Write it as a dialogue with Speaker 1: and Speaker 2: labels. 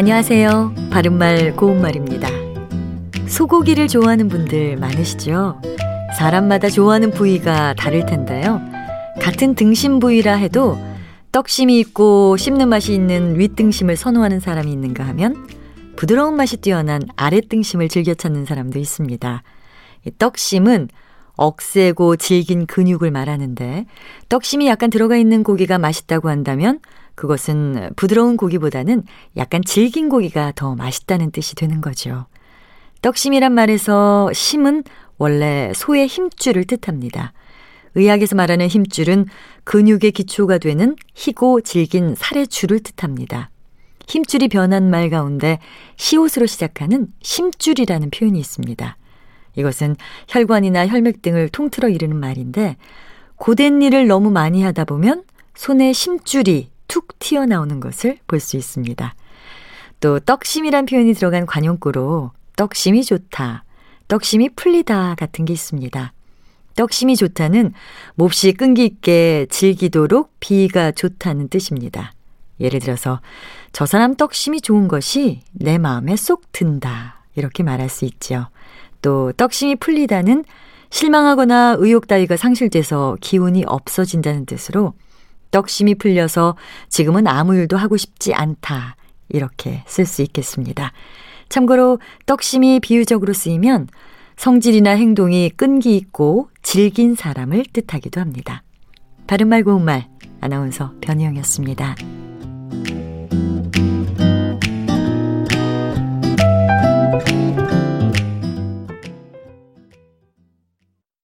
Speaker 1: 안녕하세요. 바른말 고운말입니다. 소고기를 좋아하는 분들 많으시죠? 사람마다 좋아하는 부위가 다를 텐데요. 같은 등심 부위라 해도 떡심이 있고 씹는 맛이 있는 윗등심을 선호하는 사람이 있는가 하면 부드러운 맛이 뛰어난 아랫등심을 즐겨 찾는 사람도 있습니다. 떡심은 억세고 질긴 근육을 말하는데 떡심이 약간 들어가 있는 고기가 맛있다고 한다면 그것은 부드러운 고기보다는 약간 질긴 고기가 더 맛있다는 뜻이 되는 거죠. 떡심이란 말에서 심은 원래 소의 힘줄을 뜻합니다. 의학에서 말하는 힘줄은 근육의 기초가 되는 희고 질긴 살의 줄을 뜻합니다. 힘줄이 변한 말 가운데 시옷으로 시작하는 심줄이라는 표현이 있습니다. 이것은 혈관이나 혈맥 등을 통틀어 이르는 말인데 고된 일을 너무 많이 하다 보면 손에 심줄이 툭 튀어나오는 것을 볼 수 있습니다. 또 떡심이란 표현이 들어간 관용구로 떡심이 좋다, 떡심이 풀리다 같은 게 있습니다. 떡심이 좋다는 몹시 끈기 있게 즐기도록 비가 좋다는 뜻입니다. 예를 들어서 저 사람 떡심이 좋은 것이 내 마음에 쏙 든다 이렇게 말할 수 있죠. 또 떡심이 풀리다는 실망하거나 의욕 따위가 상실돼서 기운이 없어진다는 뜻으로 떡심이 풀려서 지금은 아무 일도 하고 싶지 않다. 이렇게 쓸 수 있겠습니다. 참고로 떡심이 비유적으로 쓰이면 성질이나 행동이 끈기 있고 질긴 사람을 뜻하기도 합니다. 바른말 고운말 아나운서 변희영이었습니다.